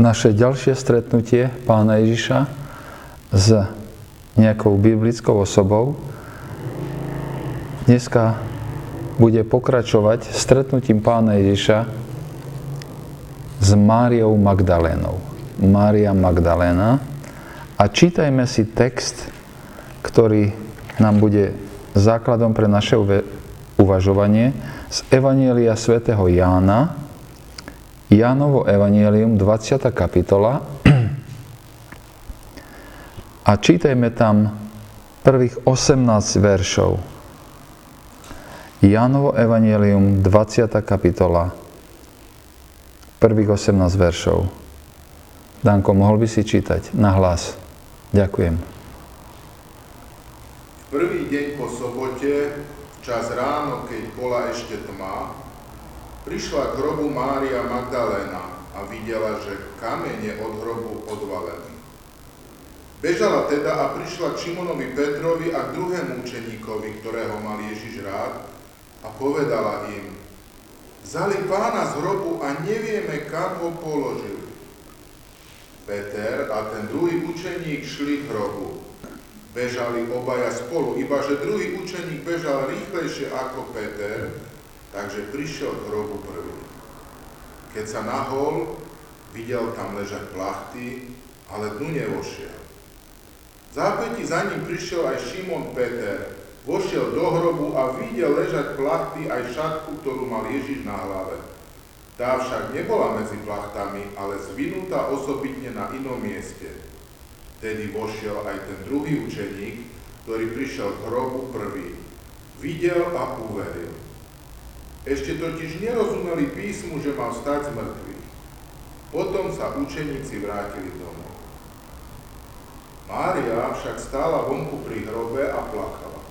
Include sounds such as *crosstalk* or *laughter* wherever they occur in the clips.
naše ďalšie stretnutie pána Ježiša s nejakou biblickou osobou. Dneska bude pokračovať stretnutím pána Ježiša s Máriou Magdalénou. Mária Magdaléna. A čítajme si text, ktorý nám bude základom pre naše uvažovanie z Evanielia svätého Jána, Jánovo Evangelium, 20. kapitola. *clears throat* A čítajme tam prvých 18 veršov. Jánovo Evangelium, 20. kapitola, prvých 18 veršov. Danko, mohol by si čítať na hlas. Ďakujem. Prvý deň po sobote, čas ráno, keď bola ešte tma, Prišla k hrobu Mária Magdaléna a videla, že kameň je od hrobu odvalený. Bežala teda a prišla k Šimonovi Petrovi a k druhému učeníkovi, ktorého mal Ježiš rád, a povedala im, vzali pána z hrobu a nevieme, kam ho položili. Peter a ten druhý učeník šli k hrobu. Bežali obaja spolu, iba že druhý učeník bežal rýchlejšie ako Peter, Takže prišiel k hrobu prvý. Keď sa nahol, videl tam ležať plachty, ale dnu nevošiel. Zápäti za ním prišiel aj Šimon Peter, vošiel do hrobu a videl ležať plachty aj šatku, ktorú mal Ježiš na hlave. Tá však nebola medzi plachtami, ale zvinutá osobitne na inom mieste. Tedy vošiel aj ten druhý učeník, ktorý prišiel k hrobu prvý. Videl a uveril. Ešte totiž nerozumeli písmu, že mal stať z mŕtvych. Potom sa učeníci vrátili domov. Mária však stála vonku pri hrobe a plakala.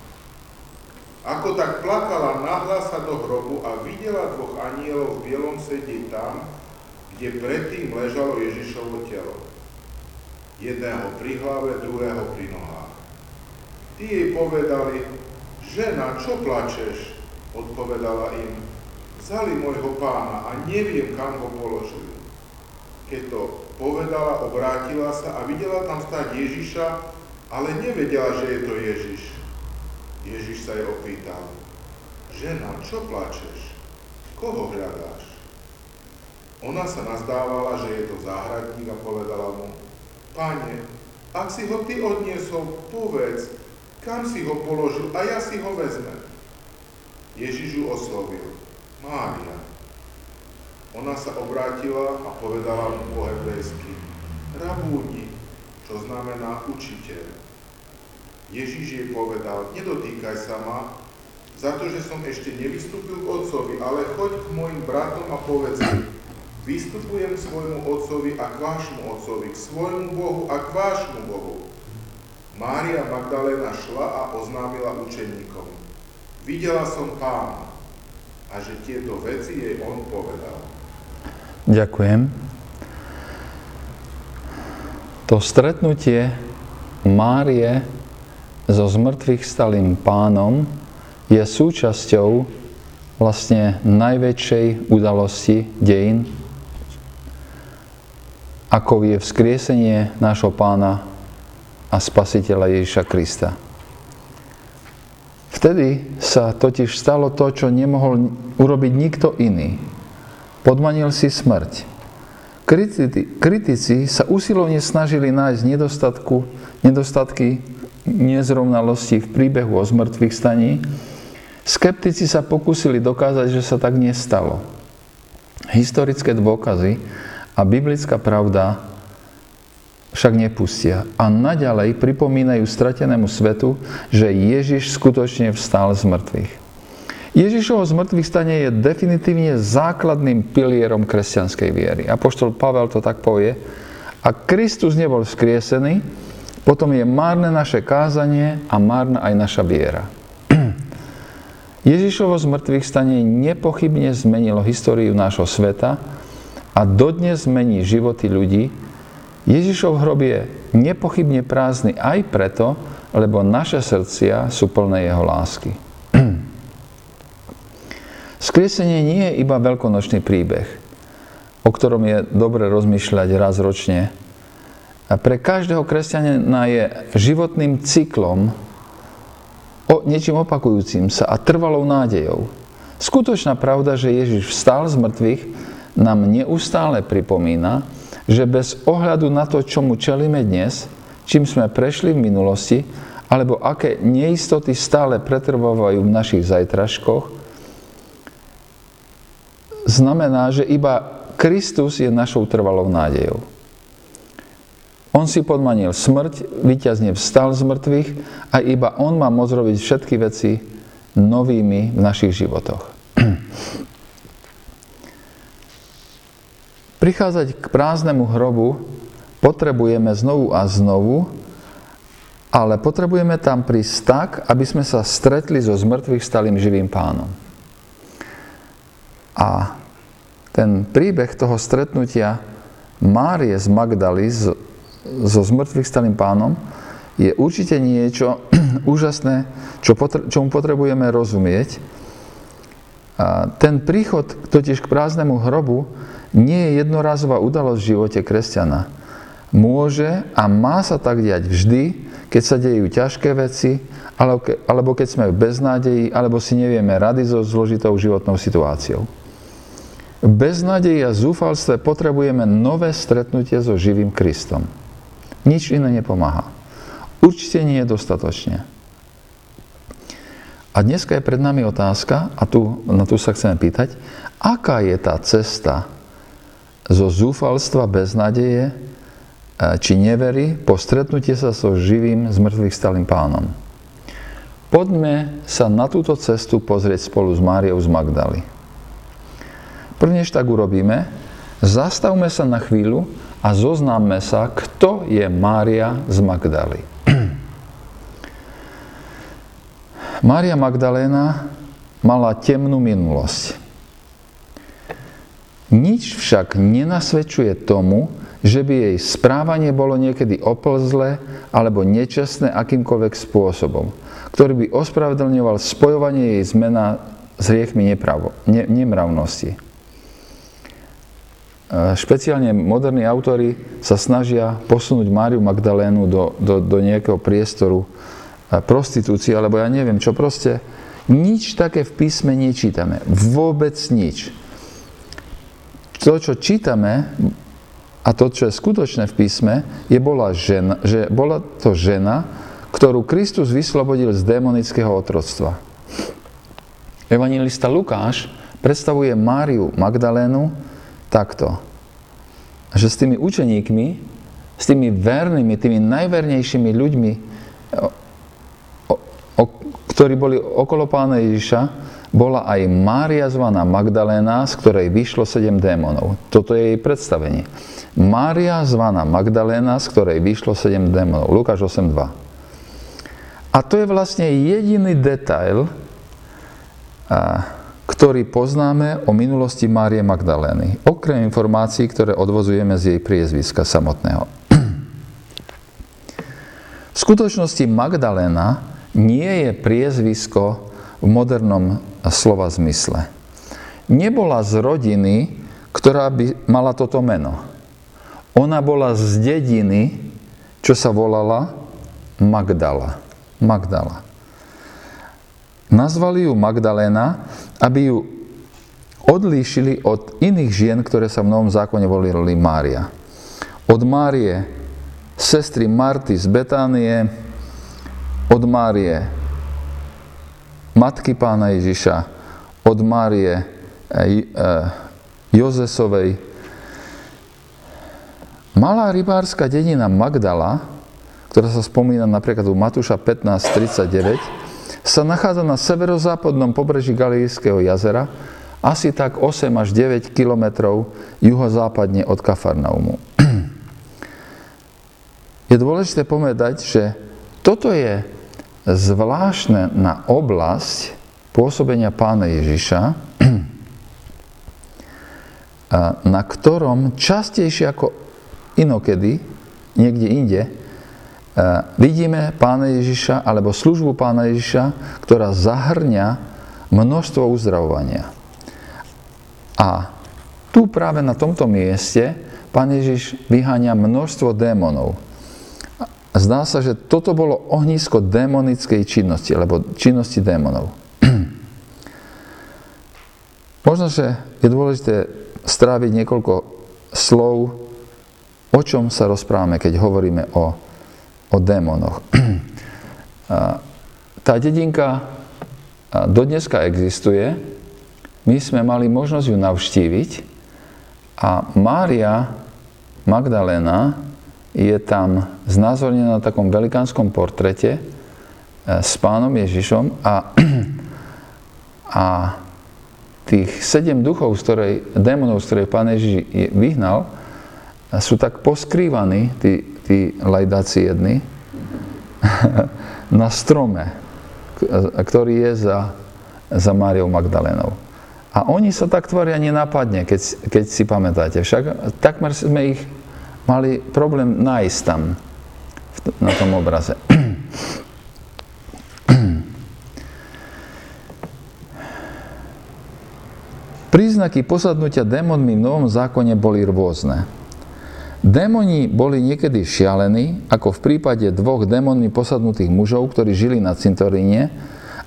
Ako tak plakala, nahla sa do hrobu a videla dvoch anielov v bielom sedieť tam, kde predtým ležalo Ježišovo telo. Jedného pri hlave, druhého pri nohách. Tí jej povedali, žena, čo plačeš? Odpovedala im, vzali môjho pána a neviem, kam ho položili. Keď to povedala, obrátila sa a videla tam stať Ježiša, ale nevedela, že je to Ježiš. Ježiš sa jej opýtal, žena, čo plačeš? Koho hľadáš? Ona sa nazdávala, že je to záhradník a povedala mu, Pane, ak si ho ty odniesol, povedz, kam si ho položil a ja si ho vezmem. Ježiš oslovil. Mária. Ona sa obrátila a povedala mu po hebrejsky Rabúni, čo znamená učiteľ. Ježiš jej povedal, nedotýkaj sa ma, za to, že som ešte nevystúpil k otcovi, ale choď k mojim bratom a povedz mi, vystupujem k svojmu otcovi a k vášmu otcovi, k svojmu Bohu a k vášmu Bohu. Mária Magdalena šla a oznámila učeníkom, Videla som pána a že tieto veci jej on povedal. Ďakujem. To stretnutie Márie so zmrtvých stalým pánom je súčasťou vlastne najväčšej udalosti dejín, ako je vzkriesenie nášho pána a spasiteľa Ježiša Krista. Vtedy sa totiž stalo to, čo nemohol urobiť nikto iný. Podmanil si smrť. Kritici, kritici sa usilovne snažili nájsť nedostatku, nedostatky nezrovnalosti v príbehu o zmrtvých staní. Skeptici sa pokúsili dokázať, že sa tak nestalo. Historické dôkazy a biblická pravda však nepustia a naďalej pripomínajú stratenému svetu, že Ježiš skutočne vstal z mŕtvych. Ježišovo zmrtvých stane je definitívne základným pilierom kresťanskej viery. Apoštol Pavel to tak povie. A Kristus nebol vzkriesený, potom je márne naše kázanie a márna aj naša viera. *clears throat* Ježišovo zmrtvých stane nepochybne zmenilo históriu nášho sveta a dodnes zmení životy ľudí, Ježišov hrob je nepochybne prázdny aj preto, lebo naše srdcia sú plné jeho lásky. *clears throat* Skriesenie nie je iba veľkonočný príbeh, o ktorom je dobre rozmýšľať raz ročne. A pre každého kresťanina je životným cyklom, o, niečím opakujúcim sa a trvalou nádejou. Skutočná pravda, že Ježiš vstal z mŕtvych, nám neustále pripomína, že bez ohľadu na to, čomu čelíme dnes, čím sme prešli v minulosti, alebo aké neistoty stále pretrvávajú v našich zajtražkoch, znamená, že iba Kristus je našou trvalou nádejou. On si podmanil smrť, víťazne vstal z mŕtvych a iba On má môcť robiť všetky veci novými v našich životoch. *clears throat* Prichádzať k prázdnemu hrobu potrebujeme znovu a znovu, ale potrebujeme tam prísť tak, aby sme sa stretli so zmrtvých stalým živým pánom. A ten príbeh toho stretnutia Márie z Magdaly so zmrtvých stalým pánom je určite niečo *clears throat* úžasné, čo potre- čomu potrebujeme rozumieť. A ten príchod totiž k prázdnemu hrobu nie je jednorázová udalosť v živote kresťana. Môže a má sa tak diať vždy, keď sa dejú ťažké veci, alebo keď sme v beznádeji, alebo si nevieme rady so zložitou životnou situáciou. V beznádeji a zúfalstve potrebujeme nové stretnutie so živým Kristom. Nič iné nepomáha. Určite nie je dostatočne. A dneska je pred nami otázka, a tu, na tu sa chceme pýtať, aká je tá cesta zo zúfalstva, beznadeje, e, či nevery po stretnutie sa so živým, zmrtvých stalým pánom. Poďme sa na túto cestu pozrieť spolu s Máriou z Magdaly. Prvnež tak urobíme, zastavme sa na chvíľu a zoznáme sa, kto je Mária z Magdaly. *clears throat* Mária Magdaléna mala temnú minulosť. Nič však nenasvedčuje tomu, že by jej správanie bolo niekedy oplzle alebo nečestné akýmkoľvek spôsobom, ktorý by ospravedlňoval spojovanie jej zmena s riechmi nepravo, ne, nemravnosti. Špeciálne moderní autory sa snažia posunúť Máriu Magdalénu do, do, do nejakého priestoru prostitúcie, alebo ja neviem čo, proste nič také v písme nečítame. Vôbec nič. To, čo čítame, a to, čo je skutočné v písme, je bola žena, že bola to žena, ktorú Kristus vyslobodil z démonického otroctva. Evangelista Lukáš predstavuje Máriu Magdalénu takto. Že s tými učeníkmi, s tými vernými, tými najvernejšími ľuďmi, o, o, ktorí boli okolo pána Ježiša, bola aj Mária zvaná Magdaléna, z ktorej vyšlo sedem démonov. Toto je jej predstavenie. Mária zvaná Magdaléna, z ktorej vyšlo sedem démonov. Lukáš 8.2. A to je vlastne jediný detail, ktorý poznáme o minulosti Márie Magdalény. Okrem informácií, ktoré odvozujeme z jej priezviska samotného. V skutočnosti Magdaléna nie je priezvisko v modernom slova zmysle. Nebola z rodiny, ktorá by mala toto meno. Ona bola z dediny, čo sa volala Magdala. Magdala. Nazvali ju Magdaléna, aby ju odlíšili od iných žien, ktoré sa v Novom zákone volili Mária. Od Márie, sestry Marty z Betánie, od Márie, matky pána Ježiša, od Márie e, e, Jozesovej. Malá rybárska dedina Magdala, ktorá sa spomína napríklad u Matúša 15.39, sa nachádza na severozápadnom pobreží Galilejského jazera, asi tak 8 až 9 kilometrov juhozápadne od Kafarnaumu. *clears throat* Je dôležité povedať, že toto je zvláštne na oblasť pôsobenia pána Ježiša, *clears throat* na ktorom častejšie ako inokedy, niekde inde, vidíme pána Ježiša alebo službu pána Ježiša, ktorá zahrňa množstvo uzdravovania. A tu práve na tomto mieste Pán Ježiš vyháňa množstvo démonov. Zdá sa, že toto bolo ohnisko démonickej činnosti, alebo činnosti démonov. *clears throat* Možno, že je dôležité stráviť niekoľko slov, o čom sa rozprávame, keď hovoríme o, o démonoch. *clears throat* Tá dedinka dodneska existuje, my sme mali možnosť ju navštíviť a Mária Magdalena je tam znázornená na takom velikánskom portrete e, s pánom Ježišom a, *clears throat* a tých sedem duchov, z ktorej, démonov, z ktorej pán Ježiš vyhnal, sú tak poskrývaní, tí, tí lajdáci jedni, *laughs* na strome, ktorý je za, za Máriou Magdalenou. A oni sa tak tvoria nenápadne, keď, keď si pamätáte. Však takmer sme ich mali problém nájsť tam, na tom obraze. *clears throat* Príznaky posadnutia démonmi v Novom zákone boli rôzne. Démoni boli niekedy šialení, ako v prípade dvoch démonmi posadnutých mužov, ktorí žili na cintoríne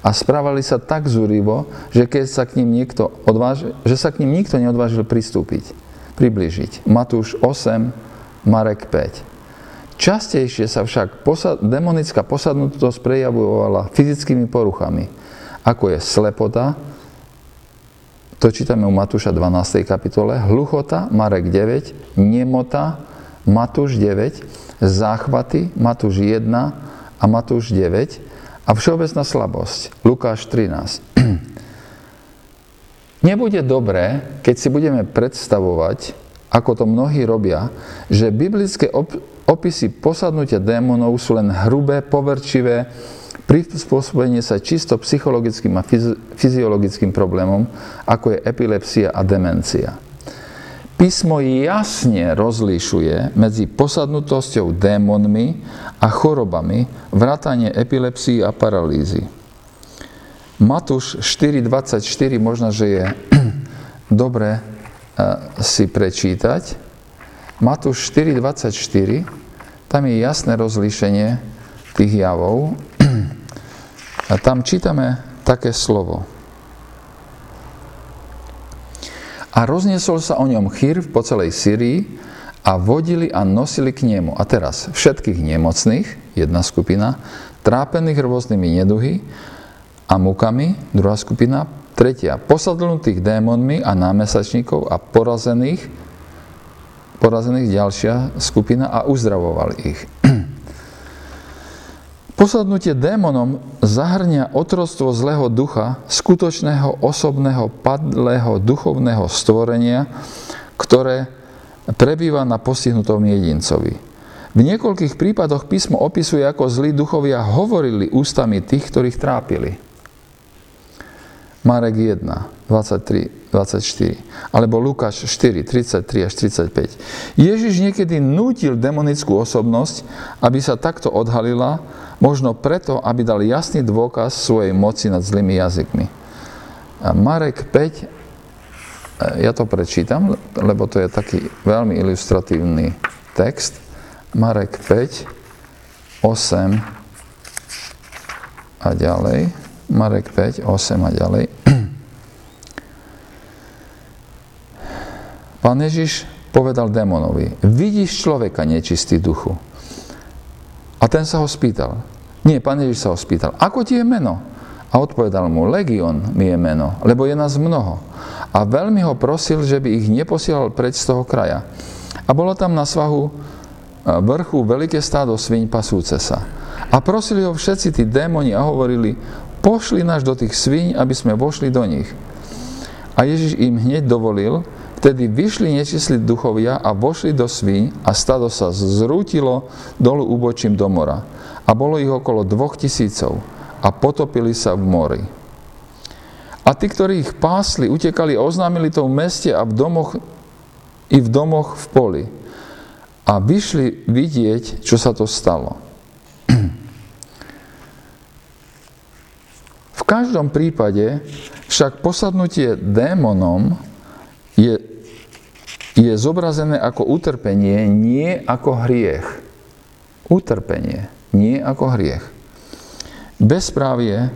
a správali sa tak zúrivo, že, keď sa k ním niekto odvážil, že sa k ním nikto neodvážil pristúpiť, približiť. Matúš 8, Marek 5. Častejšie sa však posad, demonická posadnutosť prejavovala fyzickými poruchami, ako je slepota, to čítame u Matúša 12. kapitole, hluchota, Marek 9, nemota, Matúš 9, záchvaty, Matúš 1 a Matúš 9 a všeobecná slabosť, Lukáš 13. *clears throat* Nebude dobré, keď si budeme predstavovať, ako to mnohí robia, že biblické opisy posadnutia démonov sú len hrubé, poverčivé, prispôsobenie sa čisto psychologickým a fyziologickým problémom, ako je epilepsia a demencia. Písmo jasne rozlišuje medzi posadnutosťou démonmi a chorobami, vrátanie epilepsii a paralýzy. Matúš 4.24 možno, že je *clears throat* dobre si prečítať. Matúš 4.24, tam je jasné rozlíšenie tých javov. *clears throat* A tam čítame také slovo. A rozniesol sa o ňom chýr po celej Syrii a vodili a nosili k nemu. A teraz všetkých nemocných, jedna skupina, trápených rôznymi neduhy a mukami, druhá skupina, tretia, posadnutých démonmi a námesačníkov a porazených, porazených ďalšia skupina a uzdravovali ich. *clears throat* Posadnutie démonom zahrňa otrostvo zlého ducha, skutočného osobného padlého duchovného stvorenia, ktoré prebýva na postihnutom jedincovi. V niekoľkých prípadoch písmo opisuje, ako zlí duchovia hovorili ústami tých, ktorých trápili. Marek 1, 23, 24. Alebo Lukáš 4, 33 až 35. Ježiš niekedy nútil demonickú osobnosť, aby sa takto odhalila, možno preto, aby dal jasný dôkaz svojej moci nad zlými jazykmi. Marek 5, ja to prečítam, lebo to je taký veľmi ilustratívny text. Marek 5, 8 a ďalej. Marek 5, 8 a ďalej. Pán Ježiš povedal démonovi, vidíš človeka nečistý duchu. A ten sa ho spýtal. Nie, pán Ježiš sa ho spýtal, ako ti je meno? A odpovedal mu, Legion mi je meno, lebo je nás mnoho. A veľmi ho prosil, že by ich neposielal preč z toho kraja. A bolo tam na svahu e, vrchu veľké stádo sviň pasúce sa. A prosili ho všetci tí démoni a hovorili, pošli nás do tých svíň, aby sme vošli do nich. A Ježiš im hneď dovolil, vtedy vyšli nečistí duchovia a vošli do svíň a stado sa zrútilo dolu úbočím do mora. A bolo ich okolo dvoch tisícov a potopili sa v mori. A tí, ktorí ich pásli, utekali oznámili to v meste a v domoch, i v domoch v poli. A vyšli vidieť, čo sa to stalo. V každom prípade však posadnutie démonom je je zobrazené ako utrpenie, nie ako hriech. Utrpenie, nie ako hriech. Bezprávie,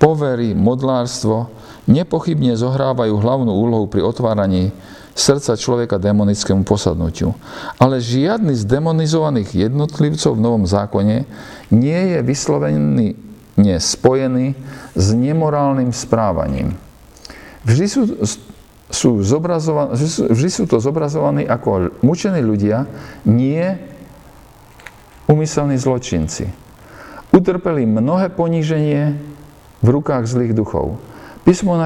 povery, modlárstvo nepochybne zohrávajú hlavnú úlohu pri otváraní srdca človeka demonickému posadnutiu. Ale žiadny z demonizovaných jednotlivcov v Novom zákone nie je vyslovený spojený s nemorálnym správaním. Vždy sú, sú vždy sú to zobrazovaní ako mučení ľudia, nie umyselní zločinci. Utrpeli mnohé poníženie v rukách zlých duchov. Písmo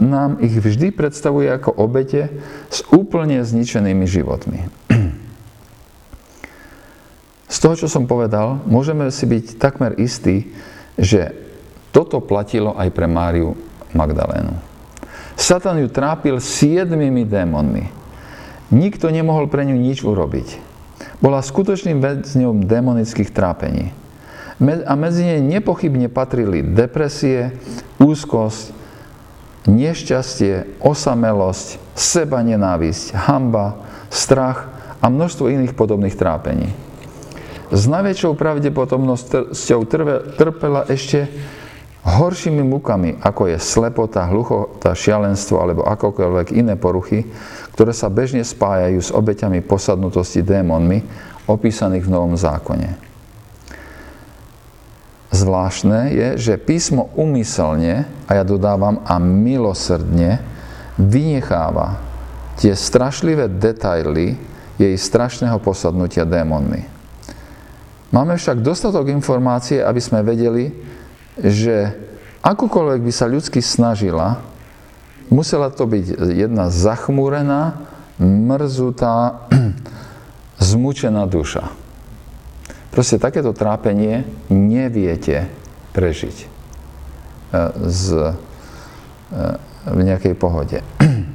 nám ich vždy predstavuje ako obete s úplne zničenými životmi. *clears throat* Z toho, čo som povedal, môžeme si byť takmer istí, že toto platilo aj pre Máriu Magdalénu. Satan ju trápil siedmimi démonmi. Nikto nemohol pre ňu nič urobiť. Bola skutočným väzňom démonických trápení a medzi nej nepochybne patrili depresie, úzkosť, nešťastie, osamelosť, seba nenávisť, hamba, strach a množstvo iných podobných trápení. S najväčšou pravdepodobnosťou trpela ešte horšími mukami, ako je slepota, hluchota, šialenstvo alebo akokoľvek iné poruchy, ktoré sa bežne spájajú s obeťami posadnutosti démonmi, opísaných v Novom zákone zvláštne je, že písmo umyselne, a ja dodávam a milosrdne, vynecháva tie strašlivé detaily jej strašného posadnutia démonmi. Máme však dostatok informácie, aby sme vedeli, že akokoľvek by sa ľudsky snažila, musela to byť jedna zachmúrená, mrzutá, *clears throat* zmučená duša. Proste takéto trápenie neviete prežiť e, z, e, v nejakej pohode. *clears throat*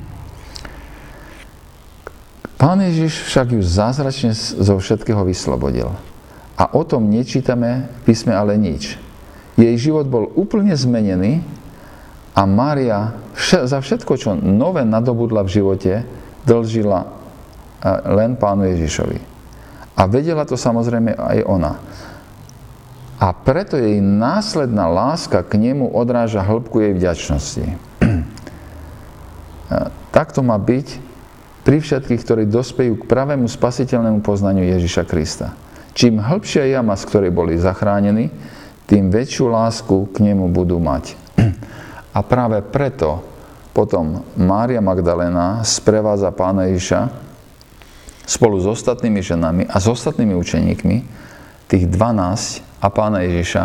Pán Ježiš však ju zázračne zo všetkého vyslobodil. A o tom nečítame v písme ale nič. Jej život bol úplne zmenený a Mária za všetko, čo nové nadobudla v živote, dlžila e, len pánu Ježišovi. A vedela to samozrejme aj ona. A preto jej následná láska k nemu odráža hĺbku jej vďačnosti. *clears throat* tak to má byť pri všetkých, ktorí dospejú k pravému spasiteľnému poznaniu Ježiša Krista. Čím hĺbšia jama, z ktorej boli zachránení, tým väčšiu lásku k nemu budú mať. A práve preto potom Mária Magdalena sprevádza pána Ježiša spolu s ostatnými ženami a s ostatnými učeníkmi, tých 12 a pána Ježiša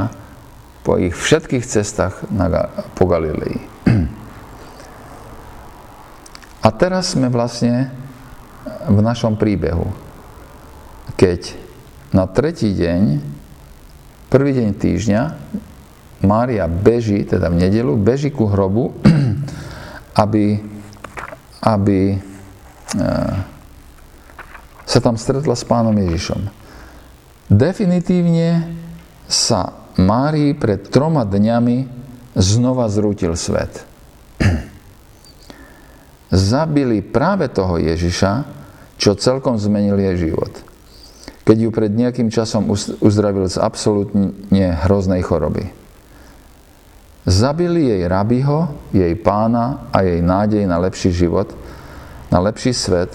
po ich všetkých cestách na, po Galilei. A teraz sme vlastne v našom príbehu, keď na tretí deň, prvý deň týždňa, Mária beží, teda v nedelu, beží ku hrobu, *clears throat* aby, aby e, sa tam stretla s pánom Ježišom. Definitívne sa Márii pred troma dňami znova zrútil svet. *clears throat* Zabili práve toho Ježiša, čo celkom zmenil jej život. Keď ju pred nejakým časom uzdravil z absolútne hroznej choroby. Zabili jej rabiho, jej pána a jej nádej na lepší život, na lepší svet,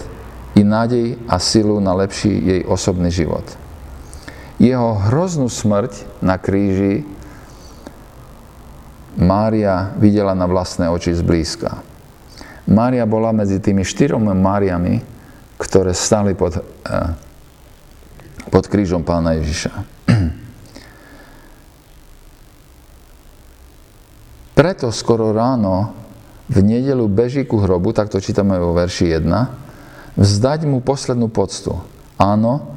i nádej a silu na lepší jej osobný život. Jeho hroznú smrť na kríži Mária videla na vlastné oči zblízka. Mária bola medzi tými štyromi Máriami, ktoré stali pod, eh, pod krížom pána Ježiša. *clears throat* Preto skoro ráno v nedelu beží ku hrobu, tak to čítame vo verši 1, vzdať mu poslednú poctu. Áno,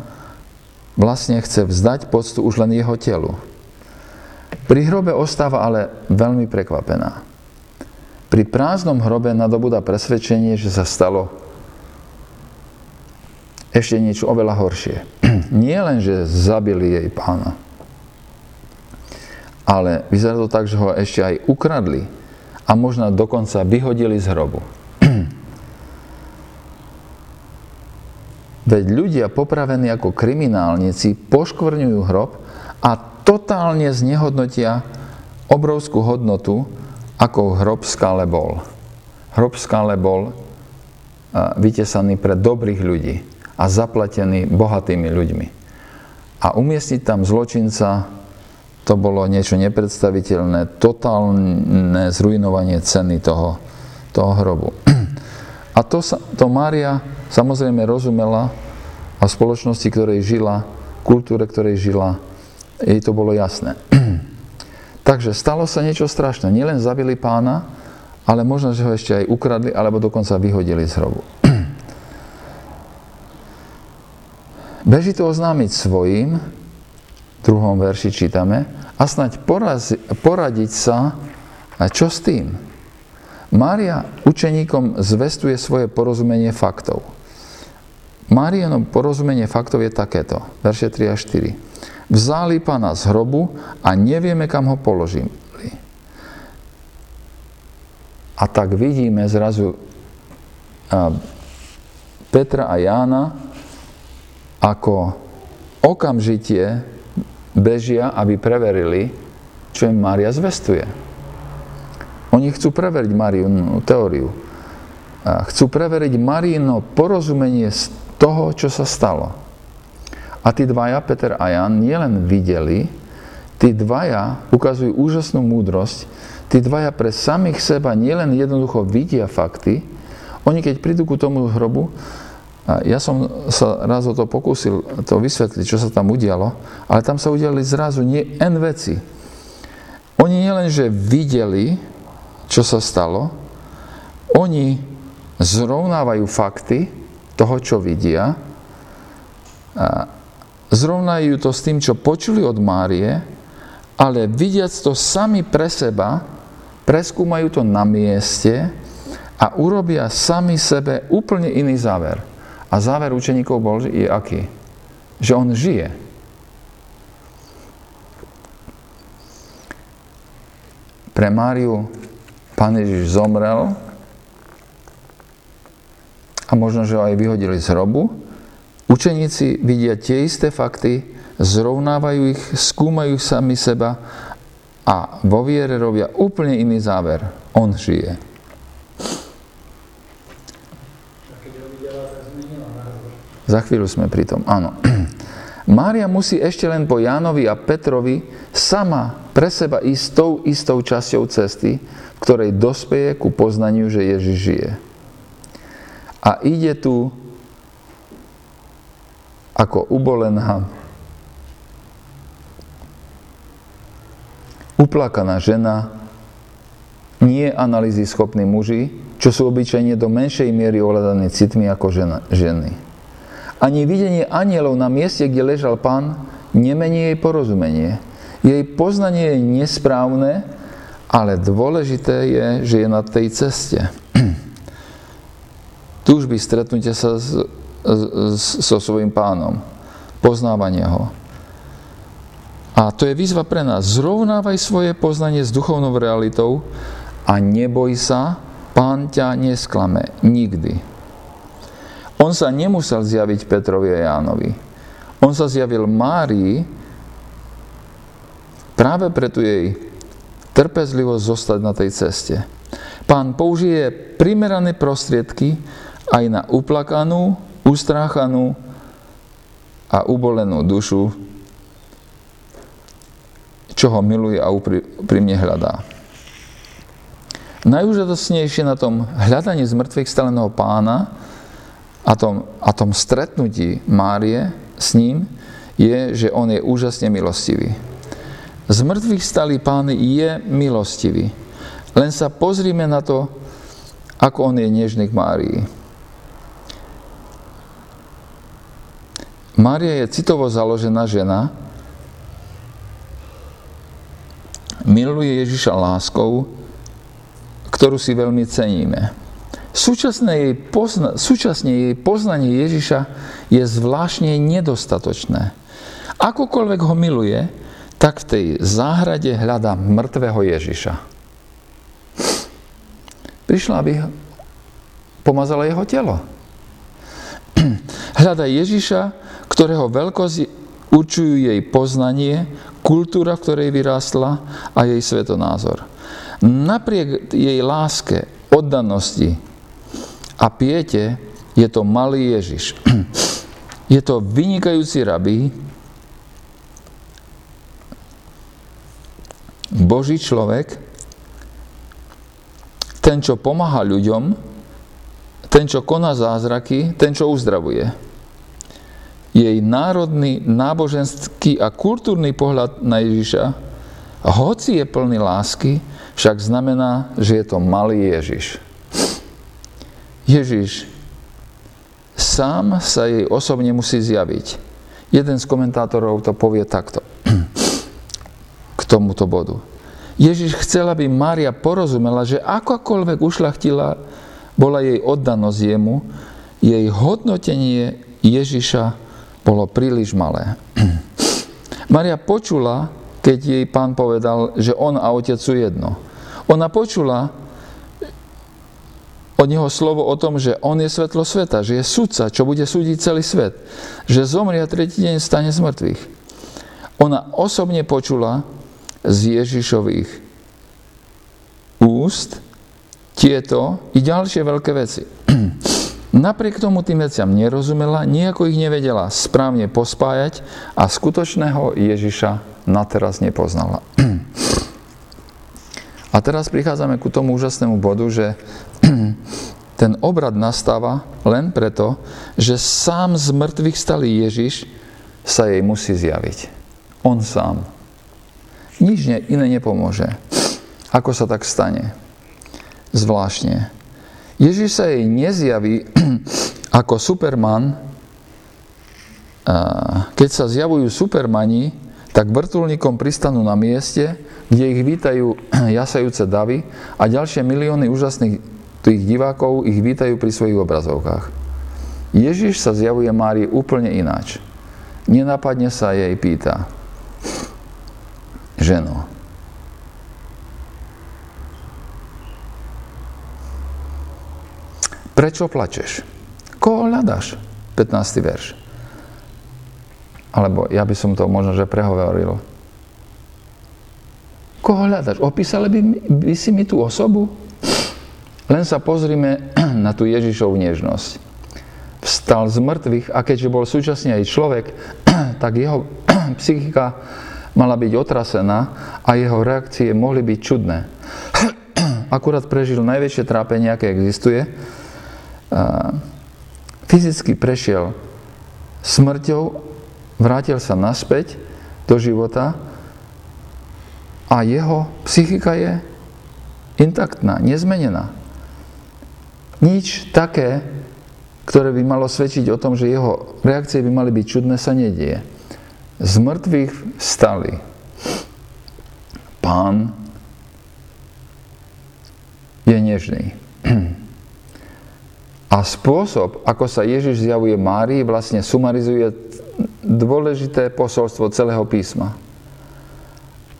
vlastne chce vzdať poctu už len jeho telu. Pri hrobe ostáva ale veľmi prekvapená. Pri prázdnom hrobe nadobúda presvedčenie, že sa stalo ešte niečo oveľa horšie. Nie len, že zabili jej pána, ale vyzerá to tak, že ho ešte aj ukradli a možno dokonca vyhodili z hrobu. *clears throat* Veď ľudia popravení ako kriminálnici poškvrňujú hrob a totálne znehodnotia obrovskú hodnotu, ako hrob skále bol. Hrob skále bol vytesaný pre dobrých ľudí a zaplatený bohatými ľuďmi. A umiestniť tam zločinca, to bolo niečo nepredstaviteľné, totálne zrujnovanie ceny toho, toho hrobu. *clears throat* A to, sa, to Mária samozrejme rozumela a v spoločnosti, ktorej žila, kultúre, ktorej žila, jej to bolo jasné. *clears throat* Takže stalo sa niečo strašné. Nielen zabili pána, ale možno, že ho ešte aj ukradli, alebo dokonca vyhodili z hrobu. Beží to oznámiť svojim, v druhom verši čítame, a snať porazi, poradiť sa, a čo s tým? Mária učeníkom zvestuje svoje porozumenie faktov. Máriano porozumenie faktov je takéto, verše 3 a 4 vzali pána z hrobu a nevieme, kam ho položili. A tak vidíme zrazu Petra a Jána, ako okamžite bežia, aby preverili, čo im Mária zvestuje. Oni chcú preveriť Máriu teóriu. Chcú preveriť Marino porozumenie z toho, čo sa stalo. A tí dvaja, Peter a Jan, nielen videli, tí dvaja ukazujú úžasnú múdrosť, tí dvaja pre samých seba nielen jednoducho vidia fakty, oni keď prídu ku tomu hrobu, ja som sa raz o to pokúsil to vysvetliť, čo sa tam udialo, ale tam sa udiali zrazu nie N veci. Oni nielen, že videli, čo sa stalo, oni zrovnávajú fakty toho, čo vidia, zrovnajú to s tým, čo počuli od Márie, ale vidiac to sami pre seba, preskúmajú to na mieste a urobia sami sebe úplne iný záver. A záver učeníkov bol, je aký? Že on žije. Pre Máriu Pán Ježiš zomrel a možno, že ho aj vyhodili z hrobu, Učeníci vidia tie isté fakty, zrovnávajú ich, skúmajú sami seba a vo viere robia úplne iný záver. On žije. Za chvíľu sme pri tom, áno. *clears throat* Mária musí ešte len po Jánovi a Petrovi sama pre seba ísť tou istou časťou cesty, v ktorej dospeje ku poznaniu, že Ježiš žije. A ide tu ako ubolená, uplakaná žena, nie analýzy schopní muži, čo sú obyčajne do menšej miery ovládaní citmi ako žena, ženy. Ani videnie anielov na mieste, kde ležal pán, nemení jej porozumenie. Jej poznanie je nesprávne, ale dôležité je, že je na tej ceste. *clears throat* Túžby stretnutia sa s so svojím pánom. Poznávanie ho. A to je výzva pre nás. Zrovnávaj svoje poznanie s duchovnou realitou a neboj sa, pán ťa nesklame. Nikdy. On sa nemusel zjaviť Petrovi a Jánovi. On sa zjavil Márii práve pre tu jej trpezlivosť zostať na tej ceste. Pán použije primerané prostriedky aj na uplakanú, ustráchanú a ubolenú dušu, čo ho miluje a úprimne hľadá. Najúžasnejšie na tom hľadaní z mŕtvych staleného pána a tom, a tom stretnutí Márie s ním je, že on je úžasne milostivý. Z mŕtvych stalý pán je milostivý. Len sa pozrime na to, ako on je nežný k Márii. Mária je citovo založená žena, miluje Ježiša láskou, ktorú si veľmi ceníme. Súčasne jej, pozna- súčasne jej poznanie Ježiša je zvláštne nedostatočné. Akokoľvek ho miluje, tak v tej záhrade hľadá mŕtvého Ježiša. Prišla, aby pomazala jeho telo. *clears throat* Hľada Ježiša, ktorého veľkosť určujú jej poznanie, kultúra, v ktorej vyrástla a jej svetonázor. Napriek jej láske, oddanosti a piete je to malý Ježiš. *clears throat* Je to vynikajúci rabí, Boží človek, ten, čo pomáha ľuďom, ten, čo koná zázraky, ten, čo uzdravuje. Jej národný, náboženský a kultúrny pohľad na Ježiša, hoci je plný lásky, však znamená, že je to malý Ježiš. Ježiš sám sa jej osobne musí zjaviť. Jeden z komentátorov to povie takto *clears throat* k tomuto bodu. Ježiš chcel, aby Mária porozumela, že akokoľvek ušlachtila bola jej oddanosť jemu, jej hodnotenie Ježiša bolo príliš malé. *clears throat* Maria počula, keď jej pán povedal, že on a otec sú jedno. Ona počula, od neho slovo o tom, že on je svetlo sveta, že je sudca, čo bude súdiť celý svet, že zomrie a tretí deň stane z mŕtvych. Ona osobne počula z Ježišových úst tieto i ďalšie veľké veci. *clears throat* Napriek tomu tým veciam nerozumela, nejako ich nevedela správne pospájať a skutočného Ježiša na teraz nepoznala. *clears throat* A teraz prichádzame ku tomu úžasnému bodu, že *clears throat* ten obrad nastáva len preto, že sám z mŕtvych stalý Ježiš sa jej musí zjaviť. On sám. Nič iné nepomôže. Ako sa tak stane? Zvláštne. Ježiš sa jej nezjaví *clears throat* ako superman. Keď sa zjavujú supermani, tak vrtulníkom pristanú na mieste, kde ich vítajú *clears throat* jasajúce davy a ďalšie milióny úžasných tých divákov ich vítajú pri svojich obrazovkách. Ježiš sa zjavuje Márii úplne ináč. Nenapadne sa jej pýta, ženo, prečo plačeš? Koho hľadaš? 15. verš. Alebo ja by som to možno, že prehovoril. Koho hľadaš? Opísali by, by si mi tú osobu? Len sa pozrime *clears throat* na tú Ježišovú nežnosť. Vstal z mŕtvych a keďže bol súčasne aj človek, *clears throat* tak jeho *clears throat* psychika mala byť otrasená a jeho reakcie mohli byť čudné. Akurát prežil najväčšie trápenie, aké existuje. Fyzicky prešiel smrťou, vrátil sa naspäť do života a jeho psychika je intaktná, nezmenená. Nič také, ktoré by malo svedčiť o tom, že jeho reakcie by mali byť čudné, sa nedieje. Z mŕtvych vstali. Pán je nežný. A spôsob, ako sa Ježiš zjavuje Márii, vlastne sumarizuje dôležité posolstvo celého písma.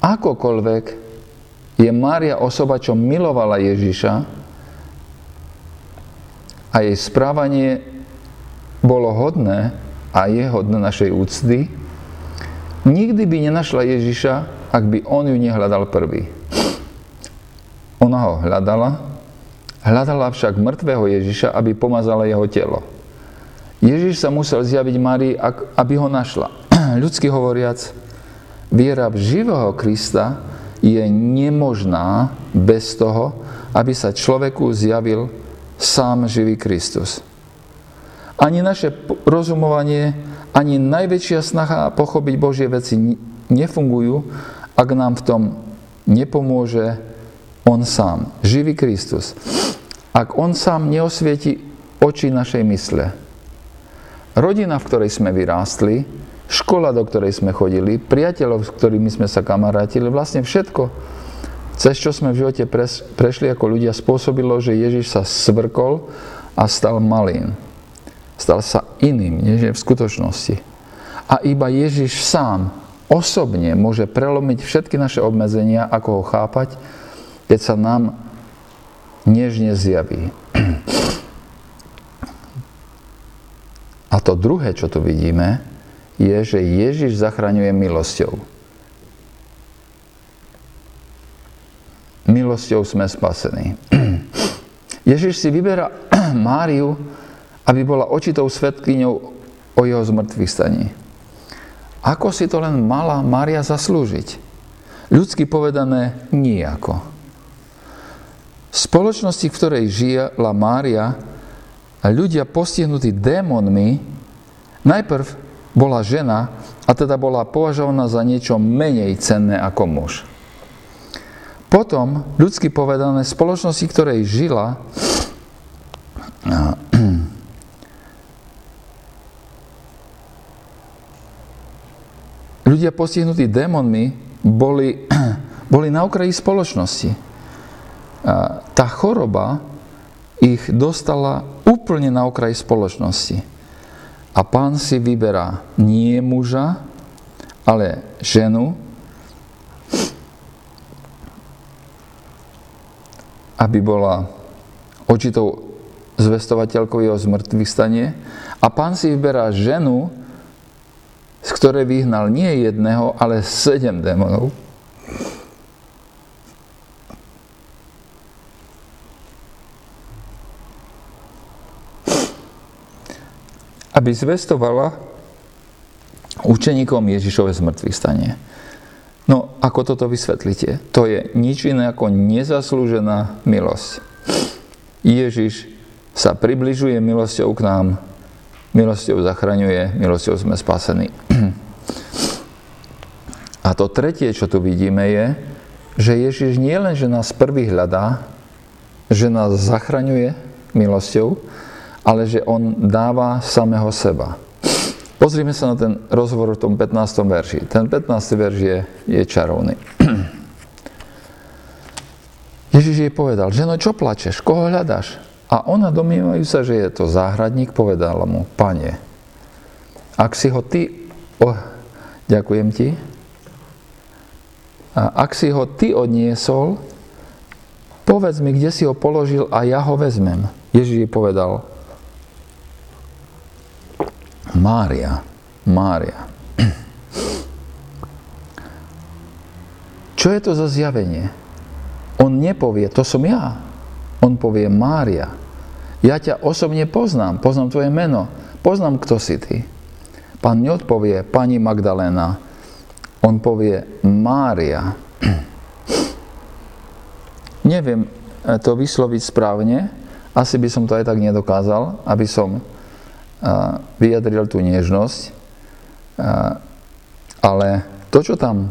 Akokoľvek je Mária osoba, čo milovala Ježiša, a jej správanie bolo hodné a je hodné našej úcty, nikdy by nenašla Ježiša, ak by on ju nehľadal prvý. Ona ho hľadala, hľadala však mŕtvého Ježiša, aby pomazala jeho telo. Ježiš sa musel zjaviť Márii, aby ho našla. *clears throat* Ľudsky hovoriac, viera v živého Krista je nemožná bez toho, aby sa človeku zjavil sám živý Kristus. Ani naše rozumovanie, ani najväčšia snaha pochopiť Božie veci nefungujú, ak nám v tom nepomôže On sám, živý Kristus. Ak On sám neosvieti oči našej mysle. Rodina, v ktorej sme vyrástli, škola, do ktorej sme chodili, priateľov, s ktorými sme sa kamarátili, vlastne všetko, cez čo sme v živote prešli ako ľudia, spôsobilo, že Ježiš sa svrkol a stal malým. Stal sa iným, než je v skutočnosti. A iba Ježiš sám osobne môže prelomiť všetky naše obmedzenia, ako ho chápať, keď sa nám nežne zjaví. A to druhé, čo tu vidíme, je, že Ježiš zachraňuje milosťou. Milosťou sme spasení. *clears throat* Ježiš si vyberá *clears throat* Máriu, aby bola očitou svetkyňou o jeho zmrtvých staní. Ako si to len mala Mária zaslúžiť? Ľudsky povedané, nijako. V spoločnosti, v ktorej žila Mária, a ľudia postihnutí démonmi, najprv bola žena a teda bola považovaná za niečo menej cenné ako muž. Potom, ľudsky povedané, spoločnosti, ktorej žila, ľudia postihnutí démonmi boli, boli na okraji spoločnosti. Tá choroba ich dostala úplne na okraj spoločnosti. A pán si vyberá nie muža, ale ženu, aby bola očitou zvestovateľkou jeho zmrtvých stanie. A pán si vyberá ženu, z ktorej vyhnal nie jedného, ale sedem démonov. aby zvestovala učeníkom Ježišove zmrtvých stanie. No, ako toto vysvetlíte? To je nič iné ako nezaslúžená milosť. Ježiš sa približuje milosťou k nám, milosťou zachraňuje, milosťou sme spasení. *clears throat* A to tretie, čo tu vidíme, je, že Ježiš nie len, že nás prvý hľadá, že nás zachraňuje milosťou, ale že on dáva samého seba. Pozrime sa na ten rozhovor v tom 15. verši. Ten 15. verš je, je čarovný. *clears throat* Ježiš jej povedal, ženo, čo plačeš, koho hľadaš? A ona, domývajú sa, že je to záhradník, povedala mu, pane, ak si ho ty, oh, ďakujem ti, a ak si ho ty odniesol, povedz mi, kde si ho položil a ja ho vezmem. Ježiš jej povedal, Mária, Mária. Čo je to za zjavenie? On nepovie, to som ja. On povie Mária. Ja ťa osobne poznám, poznám tvoje meno, poznám, kto si ty. Pán neodpovie pani Magdalena, on povie Mária. Neviem to vysloviť správne, asi by som to aj tak nedokázal, aby som vyjadril tú nežnosť, ale to, čo tam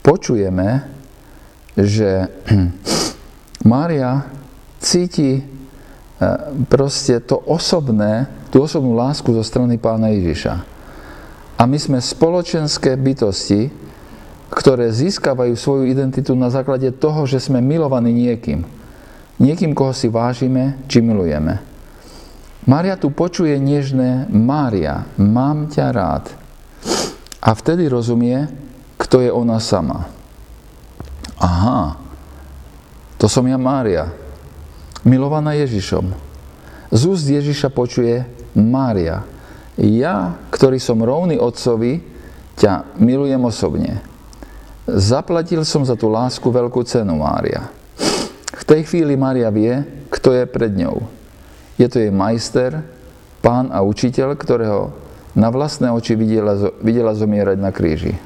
počujeme, že *clears throat* Mária cíti proste to osobné, tú osobnú lásku zo strany pána Ježiša. A my sme spoločenské bytosti, ktoré získavajú svoju identitu na základe toho, že sme milovaní niekým. Niekým, koho si vážime, či milujeme. Mária tu počuje nežné Mária, mám ťa rád. A vtedy rozumie, kto je ona sama. Aha, to som ja Mária, milovaná Ježišom. Z úst Ježiša počuje Mária, ja, ktorý som rovný Otcovi, ťa milujem osobne. Zaplatil som za tú lásku veľkú cenu, Mária. V tej chvíli Mária vie, kto je pred ňou je to jej majster, pán a učiteľ, ktorého na vlastné oči videla, videla zomierať na kríži.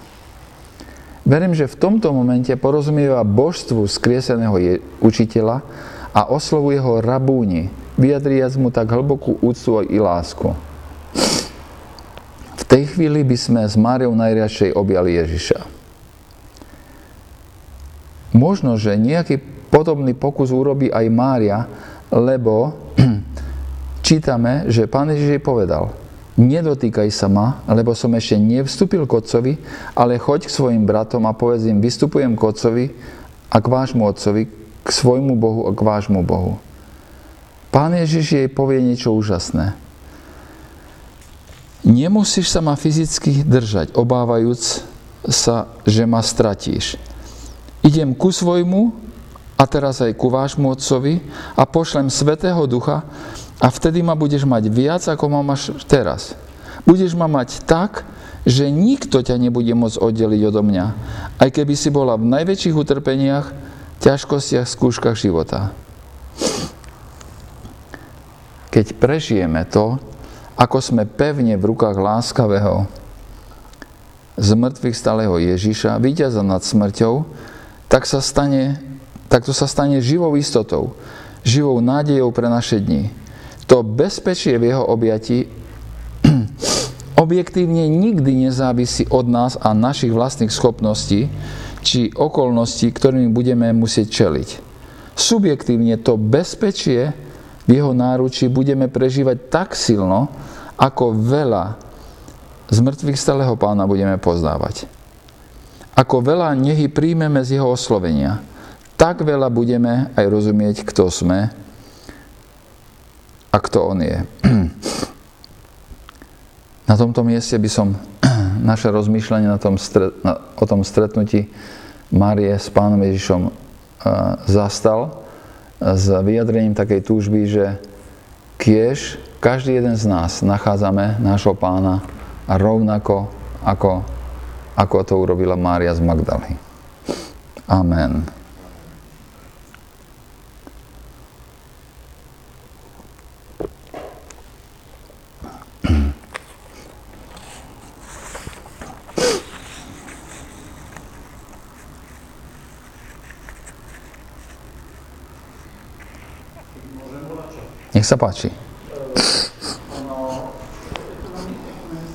Verím, že v tomto momente porozumieva božstvu skrieseného je, učiteľa a oslovuje ho rabúni, vyjadriac mu tak hlbokú úctu i lásku. V tej chvíli by sme s Máriou najriadšej objali Ježiša. Možno, že nejaký podobný pokus urobí aj Mária, lebo čítame, že pán Ježiš jej povedal, nedotýkaj sa ma, lebo som ešte nevstúpil k otcovi, ale choď k svojim bratom a povedz im, vystupujem k otcovi a k vášmu otcovi, k svojmu Bohu a k vášmu Bohu. Pán Ježiš jej povie niečo úžasné. Nemusíš sa ma fyzicky držať, obávajúc sa, že ma stratíš. Idem ku svojmu a teraz aj ku vášmu otcovi a pošlem Svetého Ducha, A vtedy ma budeš mať viac, ako ma máš teraz. Budeš ma mať tak, že nikto ťa nebude môcť oddeliť odo mňa, aj keby si bola v najväčších utrpeniach, ťažkostiach, skúškach života. Keď prežijeme to, ako sme pevne v rukách láskavého, z mŕtvych stáleho Ježiša, víťaza nad smrťou, tak, sa stane, tak to sa stane živou istotou, živou nádejou pre naše dni. To bezpečie v jeho objati *clears throat* objektívne nikdy nezávisí od nás a našich vlastných schopností či okolností, ktorými budeme musieť čeliť. Subjektívne to bezpečie v jeho náručí budeme prežívať tak silno, ako veľa z mŕtvych stáleho pána budeme poznávať. Ako veľa nehy príjmeme z jeho oslovenia, tak veľa budeme aj rozumieť, kto sme a kto on je. *clears throat* Na tomto mieste by som *clears throat* naše rozmýšľanie na tom stret, na, o tom stretnutí Márie s pánom Ježišom uh, zastal s vyjadrením takej túžby, že kiež každý jeden z nás nachádzame nášho pána rovnako ako, ako to urobila Mária z Magdaly. Amen. Sabachi.